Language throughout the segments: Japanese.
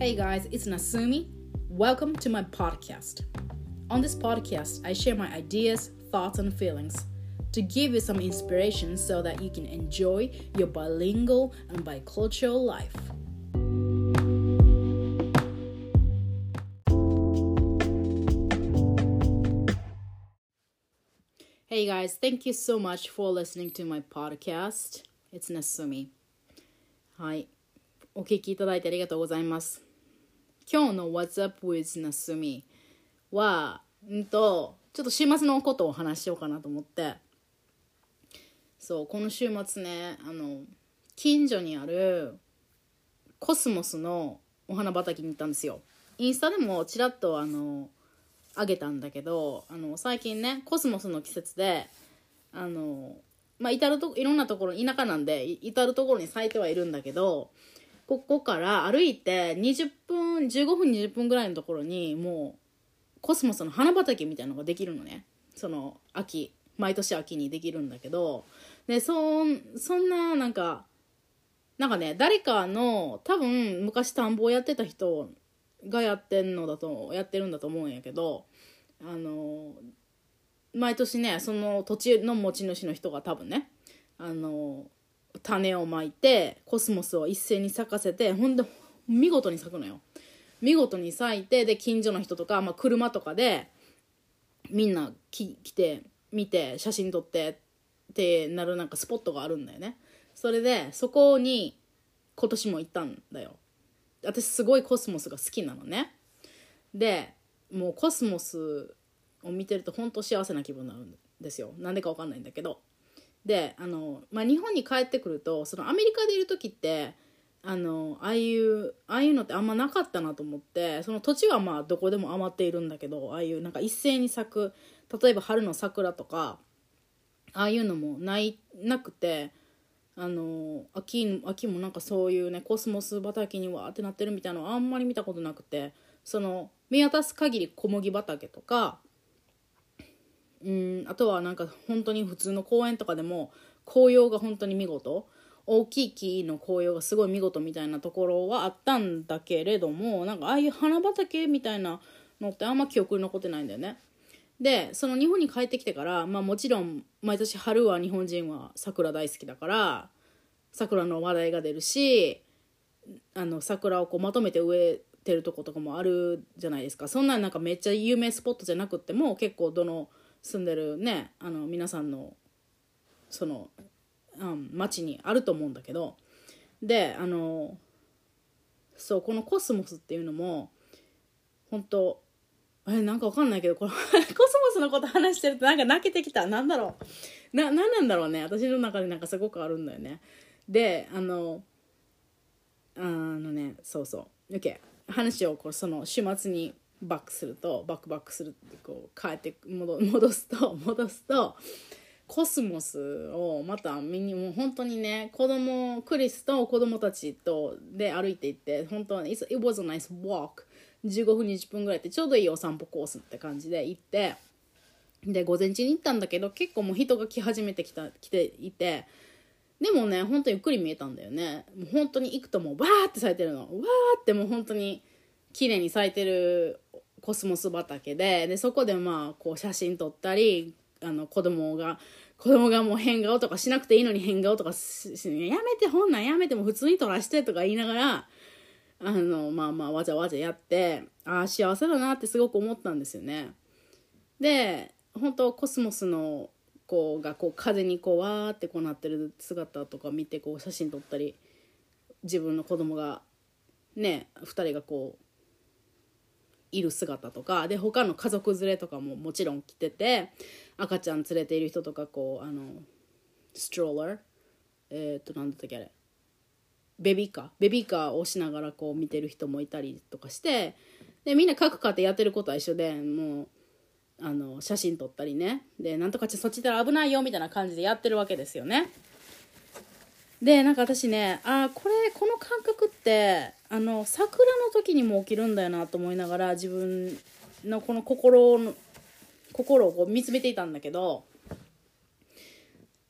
Hey guys, it's Nasumi. Welcome to my podcast. On this podcast, I share my ideas, thoughts, and feelings to give you some inspiration so that you can enjoy your bilingual and bicultural life. Hey guys, thank you so much for listening to my podcast. It's Nasumi. はい。お聞きいただいてありがとうございます。 今日の What's Up with Nasumi は、んと、ちょっと週末のことをお話しようかなと思って、そう、この週末ね、あの、近所にあるコスモスのお花畑に行ったんですよ。インスタでもちらっとあの、あげたんだけど、あの、最近ね、コスモスの季節で、あの、まあ、至るといろんなところ田舎なんで至るところに咲いてはいるんだけどここから歩いて20分15分20分ぐらいのところにもうコスモスの花畑みたいなのができるのね。その秋毎年秋にできるんだけど。でそんそんななんかなんかね誰かの多分昔田んぼをやってた人がやってんのだとやってるんだと思うんやけどあの毎年ねその土地の持ち主の人が多分ねあの種をまいてコスモスを一斉に咲かせてほんで見事に咲くのよ。見事に咲いてで近所の人とか、まあ、車とかでみんなき来て見て写真撮ってってなるなんかスポットがあるんだよね。それでそこに今年も行ったんだよ。私すごいコスモスが好きなのね。でもうコスモスを見てると本当幸せな気分になるんですよ。なんでかわかんないんだけど。であの、まあ、日本に帰ってくるとそのアメリカでいる時ってあのああいうああいうのってあんまなかったなと思ってその土地はまあどこでも余っているんだけどああいうなんか一斉に咲く例えば春の桜とかああいうのもないなくてあの秋秋もなんかそういうねコスモス畑にわーってなってるみたいなのあんまり見たことなくてその見渡す限り小麦畑とかうんあとはなんか本当に普通の公園とかでも紅葉が本当に見事大きい木の紅葉がすごい見事みたいなところはあったんだけれどもなんかああいう花畑みたいなのってあんま記憶に残ってないんだよね。でその日本に帰ってきてから、まあ、もちろん毎年春は日本人は桜大好きだから桜の話題が出るしあの桜をこうまとめて植えてるとことかもあるじゃないですかそんななんかめっちゃ有名スポットじゃなくっても結構どの住んでるねあの皆さんのその、うん、町にあると思うんだけどであのそうこのコスモスっていうのも本当えなんかわかんないけどこの コスモスのこと話してるとなんか泣けてきた。なんだろう。な何なんだろうね。私の中でなんかすごくあるんだよね。であのあのねそうそう。OK 話をこうその週末にバックするとバックバックするってこう帰って 戻すと戻すとコスモスをまた見にもう本当にね子供クリスと子供たちとで歩いていって本当に It was a nice walk 15分20分ぐらいってちょうどいいお散歩コースって感じで行ってで午前中に行ったんだけど結構もう人が来始めてきた来ていてでもね本当にゆっくり見えたんだよね。もう本当に行くともうわーって咲いてるの。わーってもう本当に綺麗に咲いてるコスモス畑ででそこでまあこう写真撮ったりあの子供が子供がもう変顔とかしなくていいのに変顔とかやめてほんなんやめても普通に撮らしてとか言いながらあのまあまあわざわざやってああ幸せだなってすごく思ったんですよね。で本当コスモスの子がこう風にこうわーってこうなってる姿とか見てこう写真撮ったり自分の子供がね2人がこういる姿とかで他の家族連れとかももちろん来てて赤ちゃん連れている人とかこうあのストローラーえっ、と何だったっけあれ。ベビーカー？ベビーカーをしながらこう見てる人もいたりとかしてでみんな各家庭やってることは一緒でもうあの写真撮ったりね。でなんとかちょそっち行ったら危ないよみたいな感じでやってるわけですよね。でなんか私ねあこれこの感覚ってあの桜の時にも起きるんだよなと思いながら自分のこの心の心をこう見つめていたんだけど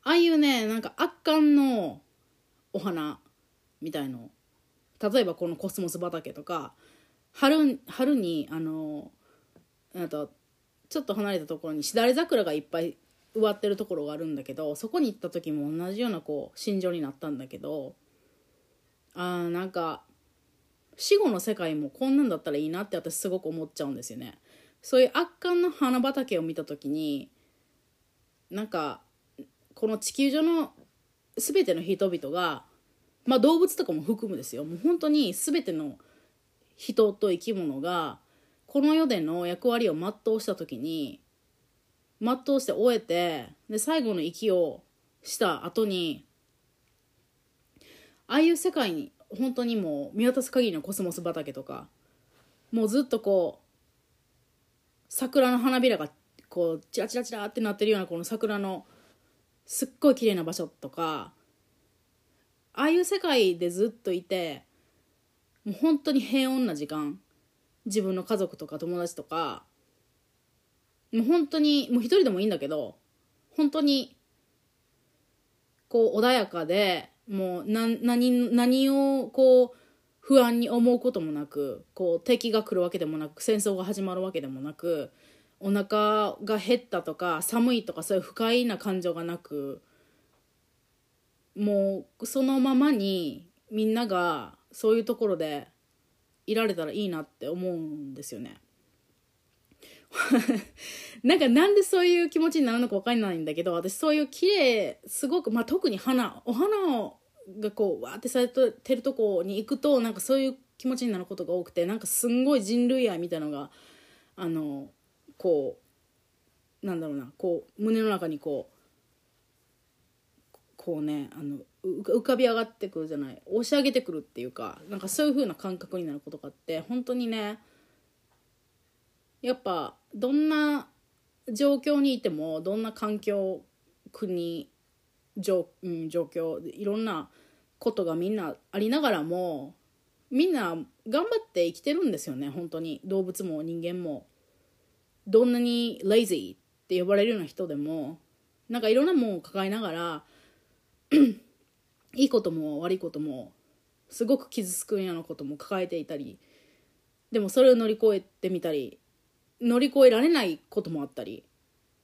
ああいうねなんか圧巻のお花みたいの。例えばこのコスモス畑とか春春にあのあとちょっと離れたところにしだれ桜がいっぱい植わってるところがあるんだけどそこに行った時も同じようなこう心情になったんだけどあーなんか死後の世界もこんなんだったらいいなって私すごく思っちゃうんですよね。そういう圧巻の花畑を見た時になんかこの地球上の全ての人々がまあ動物とかも含むですよもう本当に全ての人と生き物がこの世での役割を全うした時に全うして終えてで最後の息をした後にああいう世界に本当にもう見渡す限りのコスモス畑とかもうずっとこう桜の花びらがこうチラチラチラってなってるようなこの桜のすっごい綺麗な場所とかああいう世界でずっといてもう本当に平穏な時間。自分の家族とか友達とかもう本当にもう一人でもいいんだけど本当にこう穏やかでもうな何何をこう不安に思うこともなくこう敵が来るわけでもなく戦争が始まるわけでもなくお腹が減ったとか寒いとかそういう不快な感情がなくもうそのままにみんながそういうところでいられたらいいなって思うんですよね。なんかなんでそういう気持ちになるのか分かんないんだけど私そういう綺麗すごく、まあ、特に花お花がこうわーってされてるとこに行くとなんかそういう気持ちになることが多くてなんかすんごい人類愛みたいのがあのこうなんだろうなこう胸の中にこうこうねあの浮かび上がってくるじゃない押し上げてくるっていうかなんかそういう風な感覚になることがあって本当にねやっぱどんな状況にいてもどんな環境国状,、うん、状況いろんなことがみんなありながらもみんな頑張って生きてるんですよね本当に。動物も人間も。どんなに lazy って呼ばれるような人でもなんかいろんなもんを抱えながら いいことも悪いこともすごく傷つくようなことも抱えていたりでもそれを乗り越えてみたり乗り越えられないこともあったり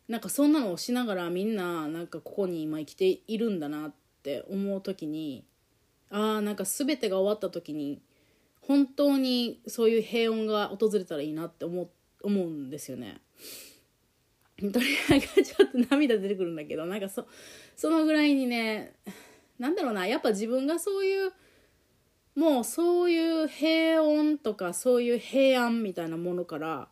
なんかそんなのをしながらみんななんかここに今生きているんだなって思う時にああんか全てが終わった時に本当にそういう平穏が訪れたらいいなって思思うんですよね。とりあえずちょっと涙出てくるんだけどなんかそそのぐらいにねなんだろうなやっぱ自分がそういうもうそういう平穏とかそういう平安みたいなものから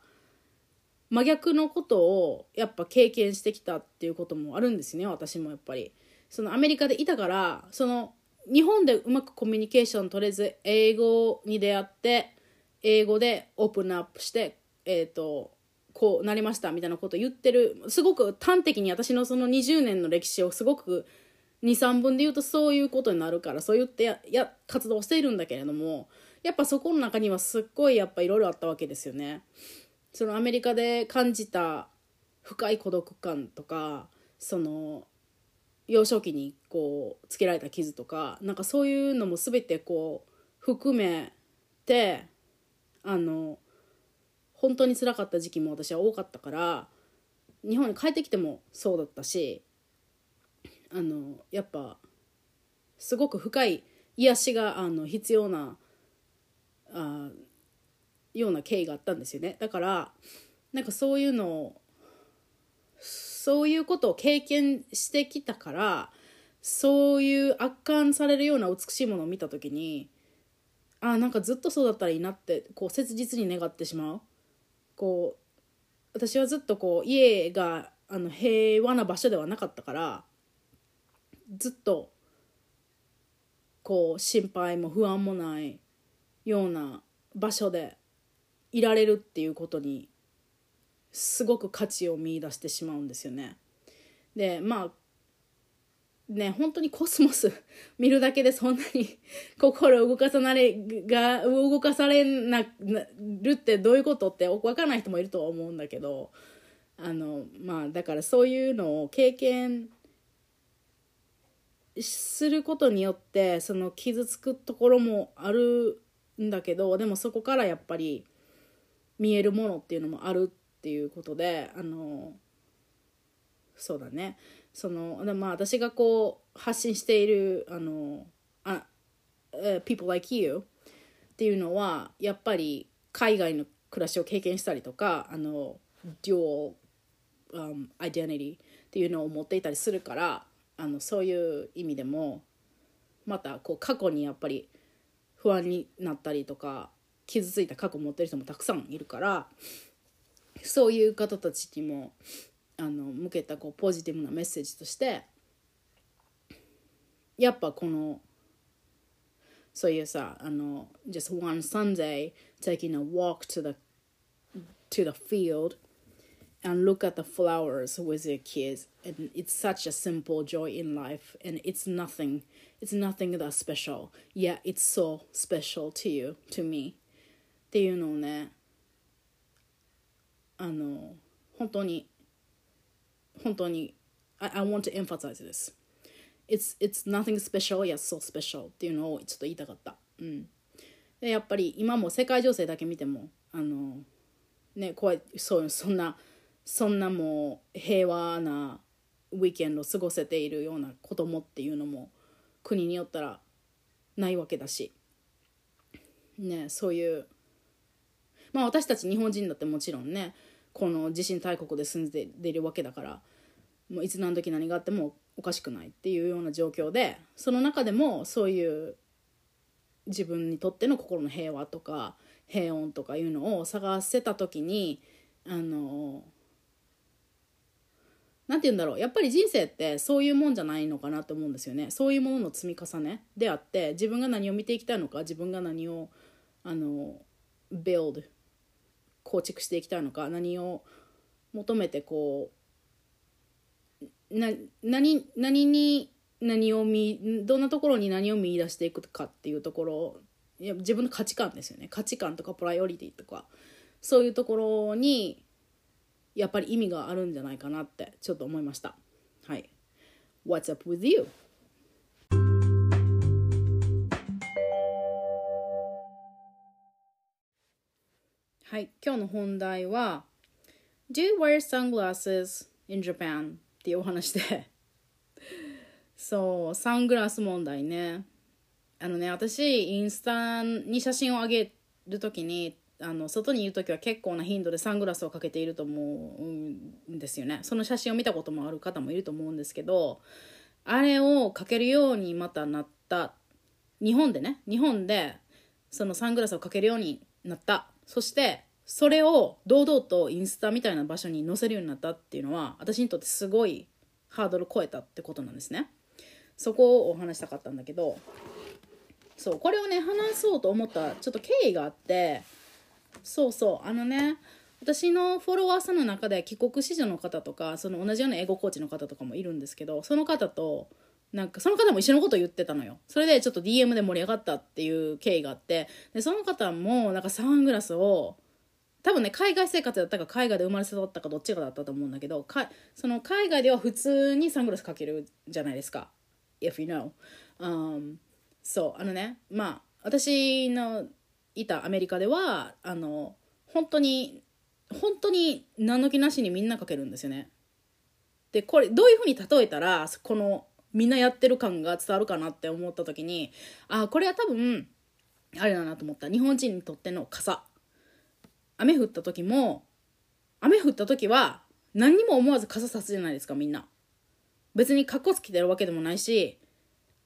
真逆のことをやっぱ経験してきたっていうこともあるんですね私もやっぱりそのアメリカでいたからその日本でうまくコミュニケーション取れず英語に出会って英語でオープンアップしてえ、ー、とこうなりましたみたいなことを言ってるすごく端的に私のその20年の歴史をすごく23分で言うとそういうことになるからそう言ってや活動しているんだけれどもやっぱそこの中にはすっごいやっぱいろいろあったわけですよね。そのアメリカで感じた深い孤独感とかその幼少期にこうつけられた傷とかなんかそういうのも全てこう含めてあの本当につらかった時期も私は多かったから日本に帰ってきてもそうだったしあのやっぱすごく深い癒しがあの必要なあような経緯があったんですよね。だからなんかそういうのをそういうことを経験してきたからそういう圧巻されるような美しいものを見た時にあなんかずっとそうだったらいいなってこう切実に願ってしまう。こう私はずっとこう家があの平和な場所ではなかったからずっとこう心配も不安もないような場所でいられるっていうことにすごく価値を見いだしてしまうんですよね。でまあね本当にコスモス 見るだけでそんなに 心動かさなれが動かされなるってどういうことって分からない人もいるとは思うんだけどあのまあだからそういうのを経験することによってその傷つくところもあるんだけどでもそこからやっぱり見えるものっていうのもあるっていうことであのそうだね。そのまあ私がこう発信しているあのあ、people like you っていうのはやっぱり海外の暮らしを経験したりとかあの dual、um, identity っていうのを持っていたりするからあのそういう意味でもまたこう過去にやっぱり不安になったりとか傷ついた過去を持ってる人もたくさんいるからそういう方たちにもあの向けたこうポジティブなメッセージとしてやっぱこのそういうさあの just one Sunday taking a walk to the to the field and look at the flowers with your kids and it's such a simple joy in life and it's nothing it's nothing that special yeah it's so special to you to me っていうのをねあの本当に本当に I, I want to emphasize this. It's, it's nothing special yet so special っていうのをちょっと言いたかった。うん。でやっぱり今も世界情勢だけ見てもあのね怖いそうそんなそんなもう平和なウィーケンドを過ごせているような子供っていうのも国によったらないわけだし。ねそういうまあ私たち日本人だってもちろんねこの地震大国で住んでいるわけだからもういつ何時何があってもおかしくないっていうような状況でその中でもそういう自分にとっての心の平和とか平穏とかいうのを探せた時にあの何て言うんだろうやっぱり人生ってそういうもんじゃないのかなと思うんですよね。そういうものの積み重ねであって自分が何を見ていきたいのか自分が何をあの build 構築していきたいのか何を求めてこうな何何に何を見どんなところに何を見出していくかっていうところいや自分の価値観ですよね。価値観とかプライオリティとかそういうところにやっぱり意味があるんじゃないかなってちょっと思いました。はい。What's up with you? はい今日の本題は Do you wear sunglasses in Japan? っていうお話で。そうサングラス問題ね。あのね私インスタに写真を上げる時にあの外にいる時は結構な頻度でサングラスをかけていると思うんですよね。その写真を見たこともある方もいると思うんですけどあれをかけるようにまたなった。日本でね日本でそのサングラスをかけるようになった。そしてそれを堂々とインスタみたいな場所に載せるようになったっていうのは私にとってすごいハードル超えたってことなんですね。そこをお話したかったんだけどそうこれをね話そうと思ったちょっと経緯があってそうそうあのね私のフォロワーさんの中で帰国子女の方とかその同じような英語コーチの方とかもいるんですけどその方となんかその方も一緒のこと言ってたのよ。それでちょっと DM で盛り上がったっていう経緯があってでその方もなんかサングラスを多分ね海外生活だったか海外で生まれ育ったかどっちかだったと思うんだけどかその海外では普通にサングラスかけるじゃないですか。If you know、um, そうあのねまあ私のいたアメリカではあの本当に本当に何の気なしにみんなかけるんですよね。でこれどういうふうに例えたらこのみんなやってる感が伝わるかなって思った時にあこれは多分あれだなと思った。日本人にとっての傘。雨降った時も雨降った時は何にも思わず傘さすじゃないですかみんな別にかっこつけてるわけでもないし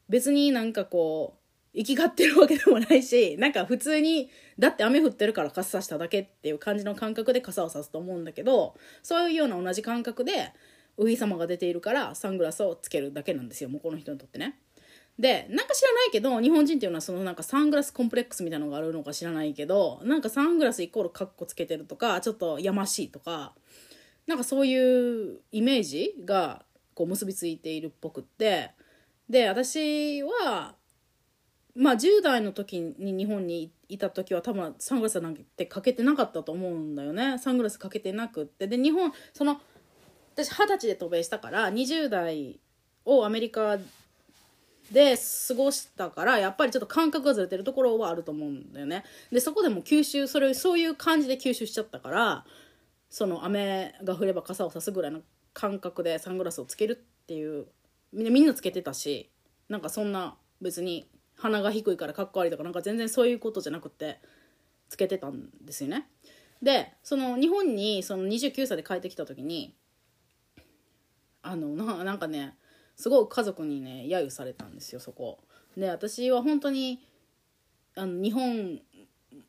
別になんかこう行き交ってるわけでもないしなんか普通にだって雨降ってるから傘さしただけっていう感じの感覚で傘をさすと思うんだけどそういうような同じ感覚でお日様が出ているからサングラスをつけるだけなんですよ向この人にとってね。でなんか知らないけど日本人っていうのはそのなんかサングラスコンプレックスみたいなのがあるのか知らないけどなんかサングラスイコールカッコつけてるとかちょっとやましいとかなんかそういうイメージがこう結びついているっぽくってで私はまあ10代の時に日本にいた時は多分サングラスなんてかけてなかったと思うんだよね。サングラスかけてなくって。で日本その私二十歳で渡米したから20代をアメリカで過ごしたからやっぱりちょっと感覚がずれてるところはあると思うんだよねでそこでも吸収それをそういう感じで吸収しちゃったからその雨が降れば傘を差すぐらいの感覚でサングラスをつけるっていうみんなつけてたしなんかそんな別に鼻が低いからかっこ悪いとかなんか全然そういうことじゃなくてつけてたんですよね。でその日本にその29歳で帰ってきた時にあのななんかねすごい家族にね揶揄されたんですよそこ。で私は本当にあの日本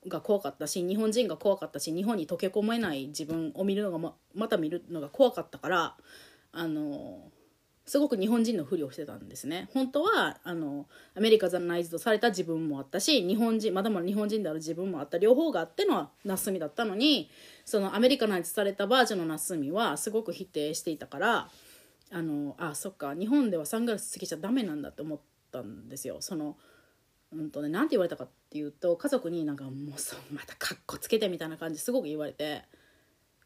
が怖かったし日本人が怖かったし日本に溶け込めない自分を見るのがままた見るのが怖かったからあのすごく日本人のふりをしてたんですね本当はあのアメリカザナイズドされた自分もあったし日本人まだまだ日本人である自分もあった両方があってのナスミだったのにそのアメリカナイズされたバージョンのナスミはすごく否定していたからあのあそっか日本ではサングラスつけちゃダメなんだって思ったんですよ。そのうんとね何て言われたかっていうと家族になんかもうそうまたカッコつけてみたいな感じすごく言われて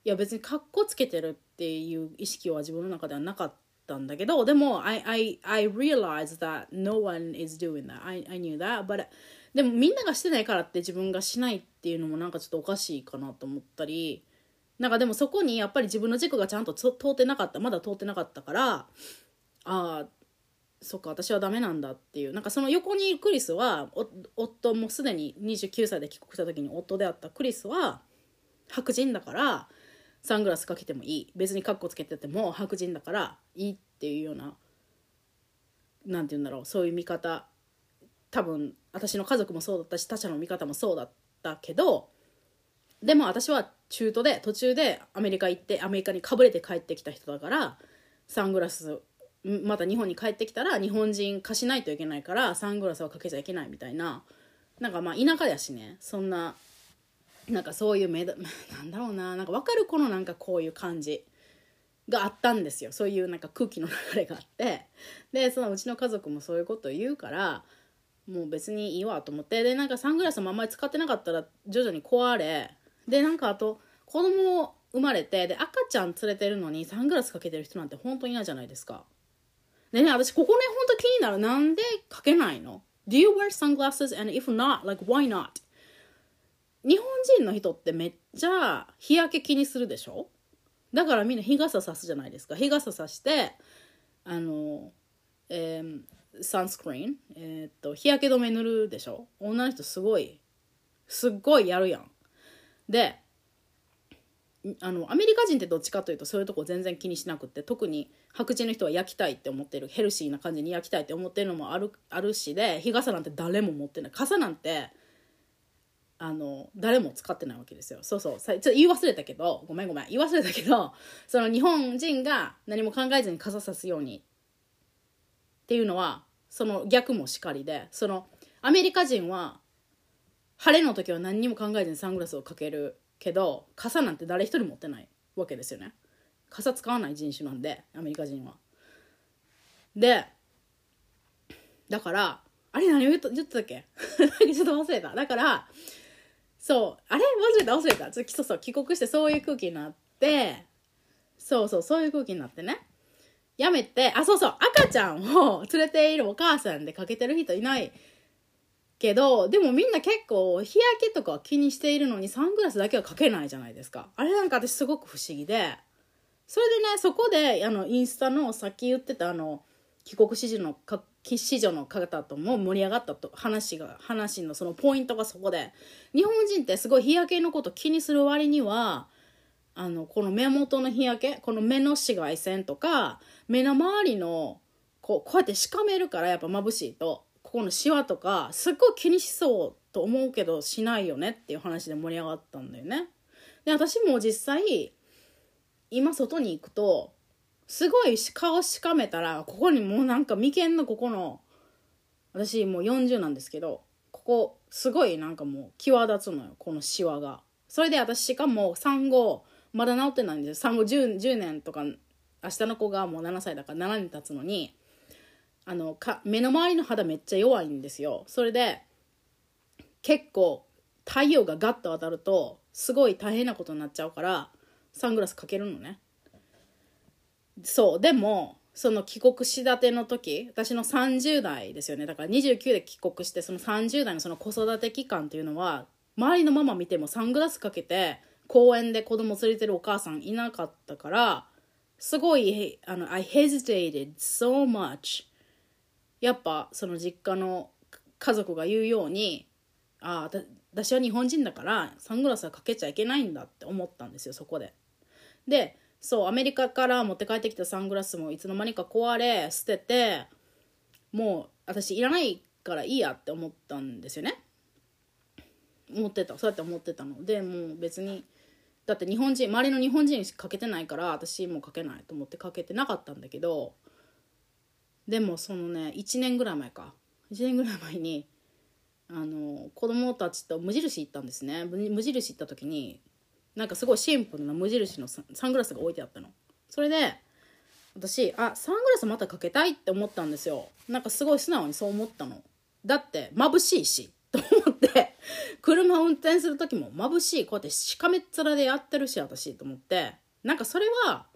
いや別にカッコつけてるっていう意識は自分の中ではなかったったんだけどでも I, I, I realized that no one is doing that. I, I knew that but でもみんながしてないからって自分がしないっていうのもなんかちょっとおかしいかなと思ったりなんかでもそこにやっぱり自分の軸がちゃんと通ってなかった。まだ通ってなかったからああそっか私はダメなんだっていう。なんかその横にいるクリスは夫もすでに29歳で帰国した時に夫であったクリスは白人だからサングラスかけてもいい。別にカッコつけてても白人だからいいっていうような何て言うんだろう。そういう見方。多分私の家族もそうだったし他者の見方もそうだったけどでも私は中途で途中でアメリカ行ってアメリカにかぶれて帰ってきた人だからサングラスまた日本に帰ってきたら日本人化しないといけないからサングラスはかけちゃいけないみたいななんかまあ田舎だしね。そんななんかそういう目だ なんだろうな。なんか分かるこのなんかこういう感じがあったんですよ。そういうなんか空気の流れがあって。でそのうちの家族もそういうことを言うからもう別にいいわと思って。でなんかサングラスもあんまり使ってなかったら徐々に壊れでなんかあと子供生まれてで赤ちゃん連れてるのにサングラスかけてる人なんて本当に嫌じゃないですか。でね私ここね本当気になる。なんでかけないの？Do you wear sunglasses? And if not like why not? 日本人の人ってめっちゃ日焼け気にするでしょ？だからみんな日傘さすじゃないですか。日傘さしてあの、えー、サンスクリーン、えー、っと日焼け止め塗るでしょ？女の人すごいすっごいやるやん。であのアメリカ人ってどっちかというとそういうとこ全然気にしなくて特に白人の人は焼きたいって思ってるヘルシーな感じに焼きたいって思ってるのもあるあるしで日傘なんて誰も持ってない。傘なんてあの誰も使ってないわけですよ。そうそう。ちょっと言い忘れたけどごめんごめん。言い忘れたけどその日本人が何も考えずに傘さすようにっていうのはその逆もしかりでそのアメリカ人は晴れの時は何にも考えずにサングラスをかけるけど傘なんて誰一人持ってないわけですよね。傘使わない人種なんでアメリカ人は。でだからあれ何を言ってたっけ？ちょっと忘れた。だからそうあれ忘れた忘れた。そうそう帰国してそういう空気になってそうそうそういう空気になってね。やめてあそうそう赤ちゃんを連れているお母さんでかけてる人いないけどでもみんな結構日焼けとか気にしているのにサングラスだけはかけないじゃないですか。あれなんか私すごく不思議で。それでねそこであのインスタのさっき言ってたあの帰国子女の子女の方とも盛り上がったと話が話のそのポイントがそこで。日本人ってすごい日焼けのこと気にする割にはあのこの目元の日焼けこの目の紫外線とか目の周りのこうこうやってしかめるからやっぱ眩しいと。ここのシワとかすっごい気にしそうと思うけどしないよねっていう話で盛り上がったんだよね。で私も実際今外に行くとすごい顔しかめたらここにもうなんか眉間のここの私もう40なんですけどここすごいなんかもう際立つのよこのシワがそれで私しかも産後まだ治ってないんです産後 10, 10年とか明日の子がもう7歳だから7年経つのにあのか目の周りの肌めっちゃ弱いんですよ。それで結構太陽がガッと当たるとすごい大変なことになっちゃうからサングラスかけるのね。そうでもその帰国し立ての時私の30代ですよね。だから29で帰国してその30代のその子育て期間っていうのは周りのママ見てもサングラスかけて公園で子供連れてるお母さんいなかったからすごいあの I hesitated so much やっぱその実家の家族が言うようにああ私は日本人だからサングラスはかけちゃいけないんだって思ったんですよそこで。でそうアメリカから持って帰ってきたサングラスもいつの間にか壊れ捨ててもう私いらないからいいやって思ったんですよね思ってたそうやって思ってたのでもう別にだって日本人周りの日本人しかかけてないから私もかけないと思ってかけてなかったんだけどでもそのね1年ぐらい前か。1年ぐらい前にあの子供たちと無印行ったんですね。無印行った時になんかすごいシンプルな無印のサングラスが置いてあったの。それで私あサングラスまたかけたいって思ったんですよ。なんかすごい素直にそう思ったの。だって眩しいしと思って車運転する時も眩しいこうやってしかめっ面でやってるし私と思って。なんかそれは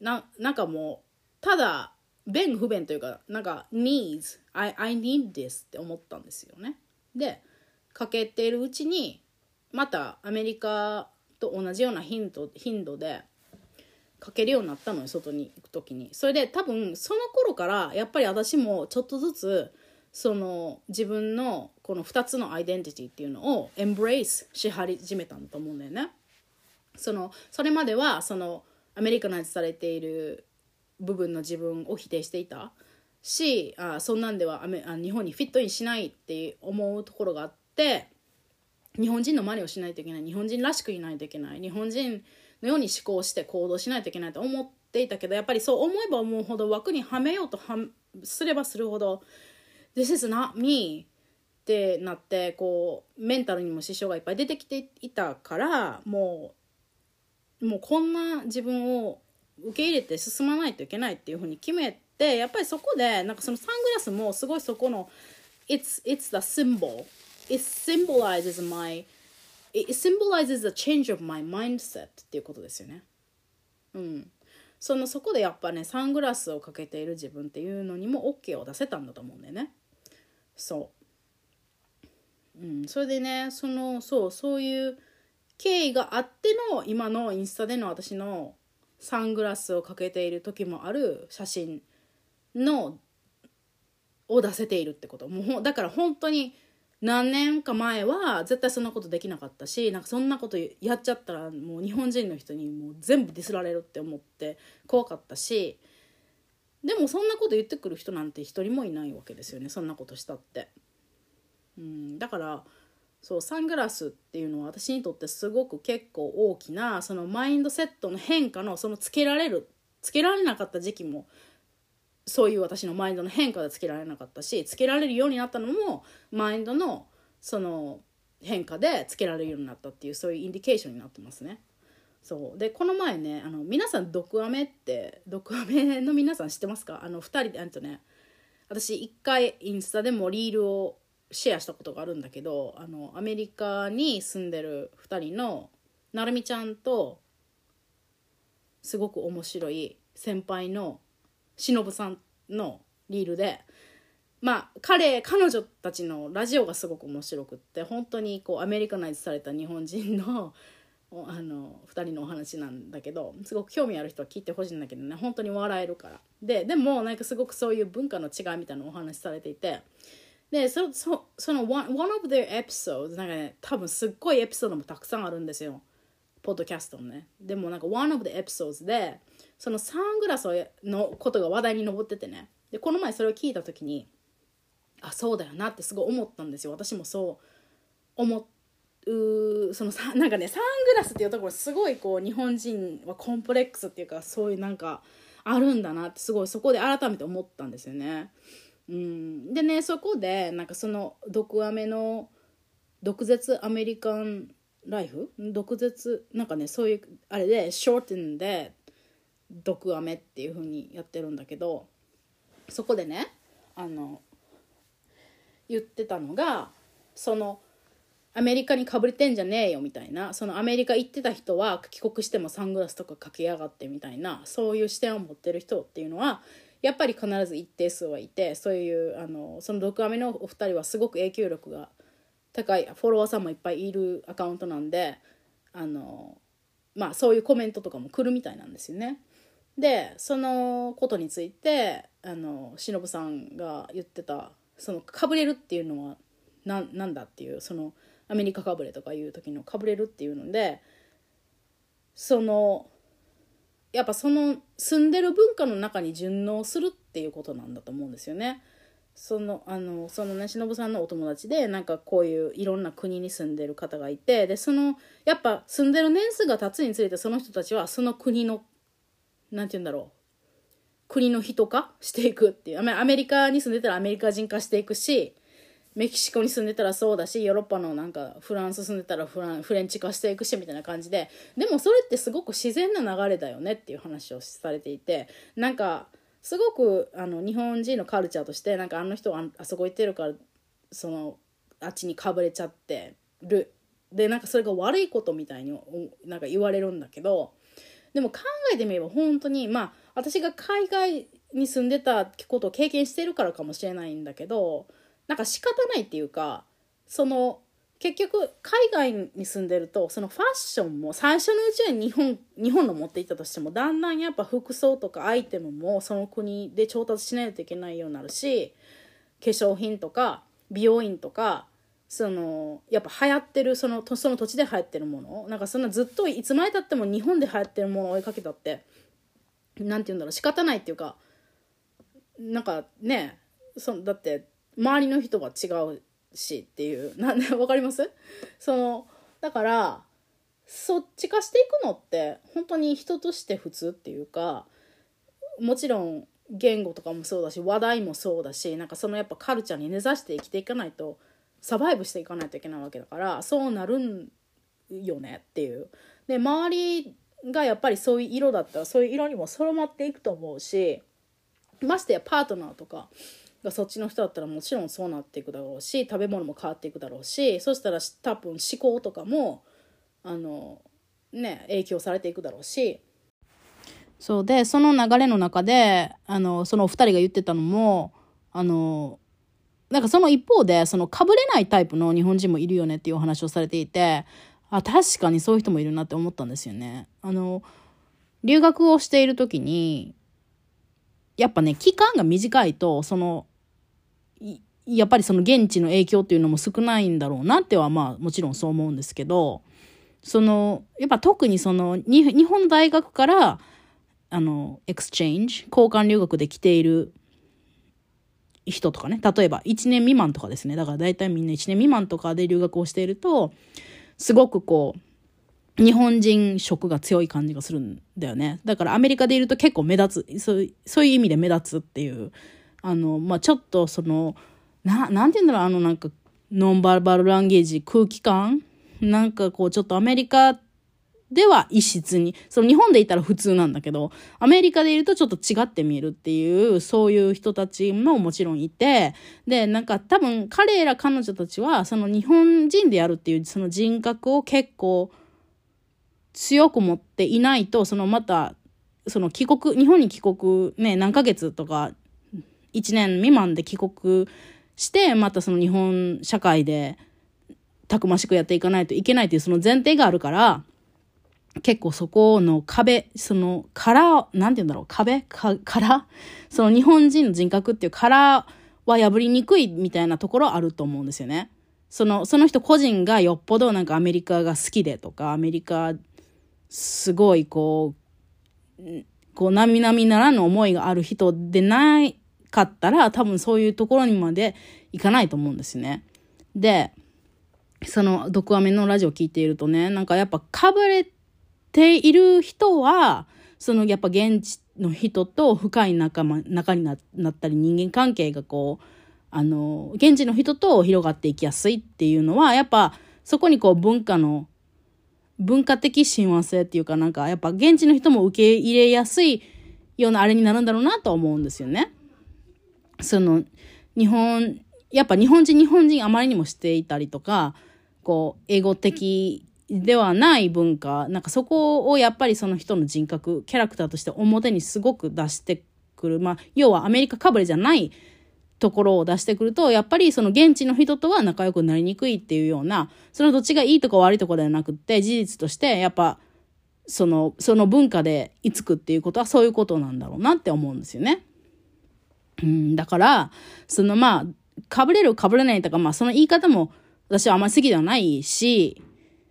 ななんかもうただ便不便というかなんか needs I, I need this って思ったんですよねでかけているうちにまたアメリカと同じような頻度頻度でかけるようになったのよ外に行く時にそれで多分その頃からやっぱり私もちょっとずつその自分のこの2つのアイデンティティっていうのをエンブレイスし始めたんだと思うんだよね。そのそれまではそのアメリカナイズされている部分の自分を否定していた。しあそんなんではアメあ日本にフィットインしないって思うところがあって日本人の真似をしないといけない。日本人らしくいないといけない。日本人のように思考して行動しないといけないと思っていたけどやっぱりそう思えば思うほど枠にはめようとはすればするほど This is not me ってなってこうメンタルにも支障がいっぱい出てきていたからもうもうこんな自分を受け入れて進まないといけないっていうふうに決めてやっぱりそこでなんかそのサングラスもすごいそこの It's, it's the symbol it symbolizes my it symbolizes the change of my mindset っていうことですよね。うん。そのそこでやっぱねサングラスをかけている自分っていうのにも OK を出せたんだと思うんだよね。そう。うん、それでねそのそうそういう経緯があっての今のインスタでの私のサングラスをかけている時もある写真のを出せているってこと。もうだから本当に何年か前は絶対そんなことできなかったしなんかそんなことやっちゃったらもう日本人の人にもう全部ディスられるって思って怖かったし。でもそんなこと言ってくる人なんて一人もいないわけですよね。そんなことしたって。うん、だからそうサングラスっていうのは私にとってすごく結構大きなそのマインドセットの変化のそのつけられるつけられなかった時期もそういう私のマインドの変化でつけられなかったしつけられるようになったのもマインドのその変化でつけられるようになったっていうそういうインディケーションになってますね。そうでこの前ねあの皆さん毒アメって毒アメの皆さん知ってますか？あの2人であとね私1回インスタでもリールをシェアしたことがあるんだけどあのアメリカに住んでる2人のなるみちゃんとすごく面白い先輩の忍さんのリールでまあ彼彼女たちのラジオがすごく面白くって本当にこうアメリカナイズされた日本人のあの2人のお話なんだけどすごく興味ある人は聞いてほしいんだけどね本当に笑えるから。ででもなんかすごくそういう文化の違いみたいなお話されていてでそそその one, one of their episodes なんかね多分すっごいエピソードもたくさんあるんですよ。ポッドキャストのね。でもなんか one of the episodes でそのサングラスのことが話題に上っててね。でこの前それを聞いた時にあそうだよなってすごい思ったんですよ。私もそう思うそのさなんかねサングラスっていうところすごいこう日本人はコンプレックスっていうかそういうなんかあるんだなってすごいそこで改めて思ったんですよね。うん、でねそこでなんかその毒アメの毒舌アメリカンライフ？毒舌なんかねそういうあれでショーテンで毒アメっていう風にやってるんだけどそこでねあの言ってたのがそのアメリカにかぶれてんじゃねえよみたいな。そのアメリカ行ってた人は帰国してもサングラスとかかけやがってみたいな。そういう視点を持ってる人っていうのはやっぱり必ず一定数はいてそういうあのその毒アメのお二人はすごく影響力が高いフォロワーさんもいっぱいいるアカウントなんであのまあそういうコメントとかも来るみたいなんですよね。でそのことについてあの忍さんが言ってたそのかぶれるっていうのはななんだっていうそのアメリカかぶれとかいう時のかぶれるっていうのでそのやっぱその住んでる文化の中に順応するっていうことなんだと思うんですよね。そのあのそのね忍さんのお友達でなんかこういういろんな国に住んでる方がいてでそのやっぱ住んでる年数が経つにつれてその人たちはその国の何て言うんだろう国の人化していくっていうアメリカに住んでたらアメリカ人化していくしメキシコに住んでたらそうだしヨーロッパのなんかフランス住んでたらフランフレンチ化していくしみたいな感じででもそれってすごく自然な流れだよねっていう話をされていてなんかすごくあの日本人のカルチャーとしてなんかあの人ああそこ行ってるからそのあっちにかぶれちゃってる。でなんかそれが悪いことみたいになんか言われるんだけどでも考えてみれば本当にまあ私が海外に住んでたことを経験してるからかもしれないんだけどなんか仕方ないっていうかその結局海外に住んでるとそのファッションも最初のうちは日本日本の持っていったとしてもだんだんやっぱ服装とかアイテムもその国で調達しないといけないようになるし化粧品とか美容院とかそのやっぱ流行ってるそのその土地で流行ってるものなんかそんなずっといつまでたっても日本で流行ってるものを追いかけたって何て言うんだろう仕方ないっていうかなんかねそだって周りの人は違うしっていう なんで分かります？そのだからそっち化していくのって本当に人として普通っていうかもちろん言語とかもそうだし話題もそうだしなんかそのやっぱカルチャーに根ざして生きていかないとサバイブしていかないといけないわけだからそうなるんよねっていう。で周りがやっぱりそういう色だったらそういう色にもそろまっていくと思うしましてやパートナーとかそっちの人だったらもちろんそうなっていくだろうし食べ物も変わっていくだろうしそしたら多分思考とかもあのね影響されていくだろうしそうでその流れの中であのそのお二人が言ってたのもあのなんかその一方でそのかぶれないタイプの日本人もいるよねっていうお話をされていてあ確かにそういう人もいるなって思ったんですよね。あの留学をしている時にやっぱね期間が短いとそのやっぱりその現地の影響っていうのも少ないんだろうなってはまあもちろんそう思うんですけどそのやっぱ特にその日本の大学からあの exchange 交換留学で来ている人とかね例えば1年未満とかですね。だから大体みんな1年未満とかで留学をしているとすごくこう日本人色が強い感じがするんだよね。だからアメリカでいると結構目立つそうそういう意味で目立つっていうあのまあちょっとそのな、なんて言うんだろう、あのなんか、ノンバーバルランゲージ、空気感？なんかこう、ちょっとアメリカでは異質に、その日本でいたら普通なんだけど、アメリカでいるとちょっと違って見えるっていう、そういう人たちももちろんいて、で、なんか多分彼ら彼女たちは、その日本人でやるっていうその人格を結構強く持っていないと、そのまた、その帰国、日本に帰国ね、何ヶ月とか、1年未満で帰国してまたその日本社会でたくましくやっていかないといけないというその前提があるから結構そこの壁その殻なんて言うんだろう壁？殻？その日本人の人格っていう殻は破りにくいみたいなところあると思うんですよね。そのその人個人がよっぽどなんかアメリカが好きでとかアメリカすごいこうこう並々ならぬ思いがある人でないかったら多分そういうところにまでいかないと思うんですね。で、その毒アメのラジオ聞いているとね、なんかやっぱかぶれている人は、そのやっぱ現地の人と深い仲間、仲になったり人間関係がこう、あの、現地の人と広がっていきやすいっていうのは、やっぱそこにこう文化の文化的親和性っていうかなんかやっぱ現地の人も受け入れやすいようなあれになるんだろうなと思うんですよね。その日本やっぱ日本人日本人あまりにもしていたりとかこう英語的ではない文化なんかそこをやっぱりその人の人格キャラクターとして表にすごく出してくるまあ要はアメリカかぶれじゃないところを出してくるとやっぱりその現地の人とは仲良くなりにくいっていうようなそのどっちがいいとか悪いとかではなくって事実としてやっぱそのその文化で居つくっていうことはそういうことなんだろうなって思うんですよね。うん、だからそのまあ被れるかぶれないとかまあその言い方も私はあんまり好きではないし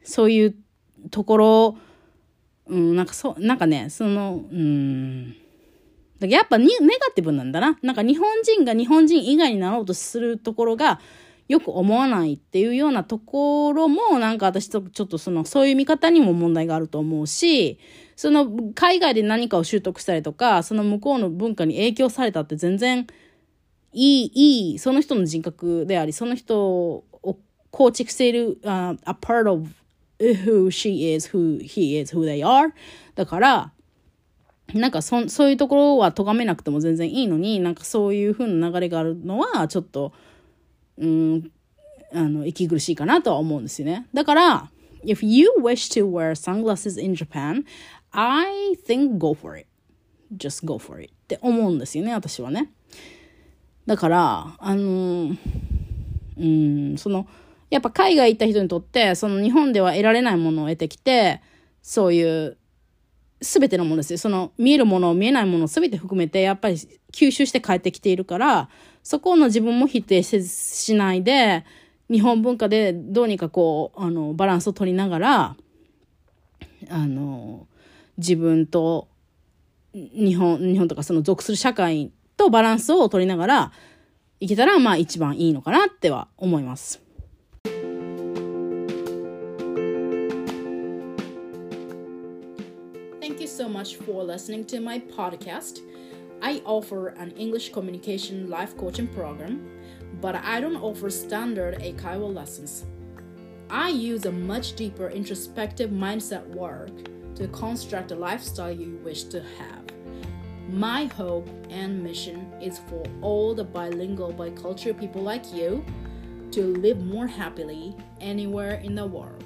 そういうところ、うん、なんかそう、なんかね、その、うん、やっぱネガティブなんだな。なんか日本人が日本人以外になろうとするところがよく思わないっていうようなところもなんか私とちょっとそのそういう見方にも問題があると思うし、その海外で何かを習得したりとか、その向こうの文化に影響されたって全然いい、いい、その人の人格であり、その人を構築している、uh, a part of who she is, who he is, who they are. だから、なんかそそういうところは咎めなくても全然いいのに、なんかそういう風な流れがあるのは、ちょっと、うん、あの、息苦しいかなとは思うんですよね。だから、if you wish to wear sunglasses in Japan, I think go for it. just go for it って思うんですよね、私はね。だから、あの、うん、その、やっぱ海外行った人にとって、その日本では得られないものを得てきて、そういう全てのものですよ。その見えるもの、見えないもの全て含めて、やっぱり吸収して帰ってきているから、そこの自分も否定せしないで、日本文化でどうにかこう、あの、バランスを取りながら、あの、自分と日本、日本とかその属する社会とバランスを取りながら、いけたら、まあ一番いいのかなっては思います。Thank you so much for listening to my podcast. I offer an English communication life coaching program, but I don't offer standard Eikaiwa lessons. I use a much deeper introspective mindset work to construct the lifestyle you wish to have. My hope and mission is for all the bilingual, bicultural people like you to live more happily anywhere in the world.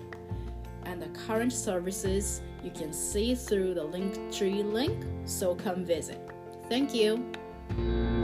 And the current services you can see through the Linktree link, so come visit. Thank you.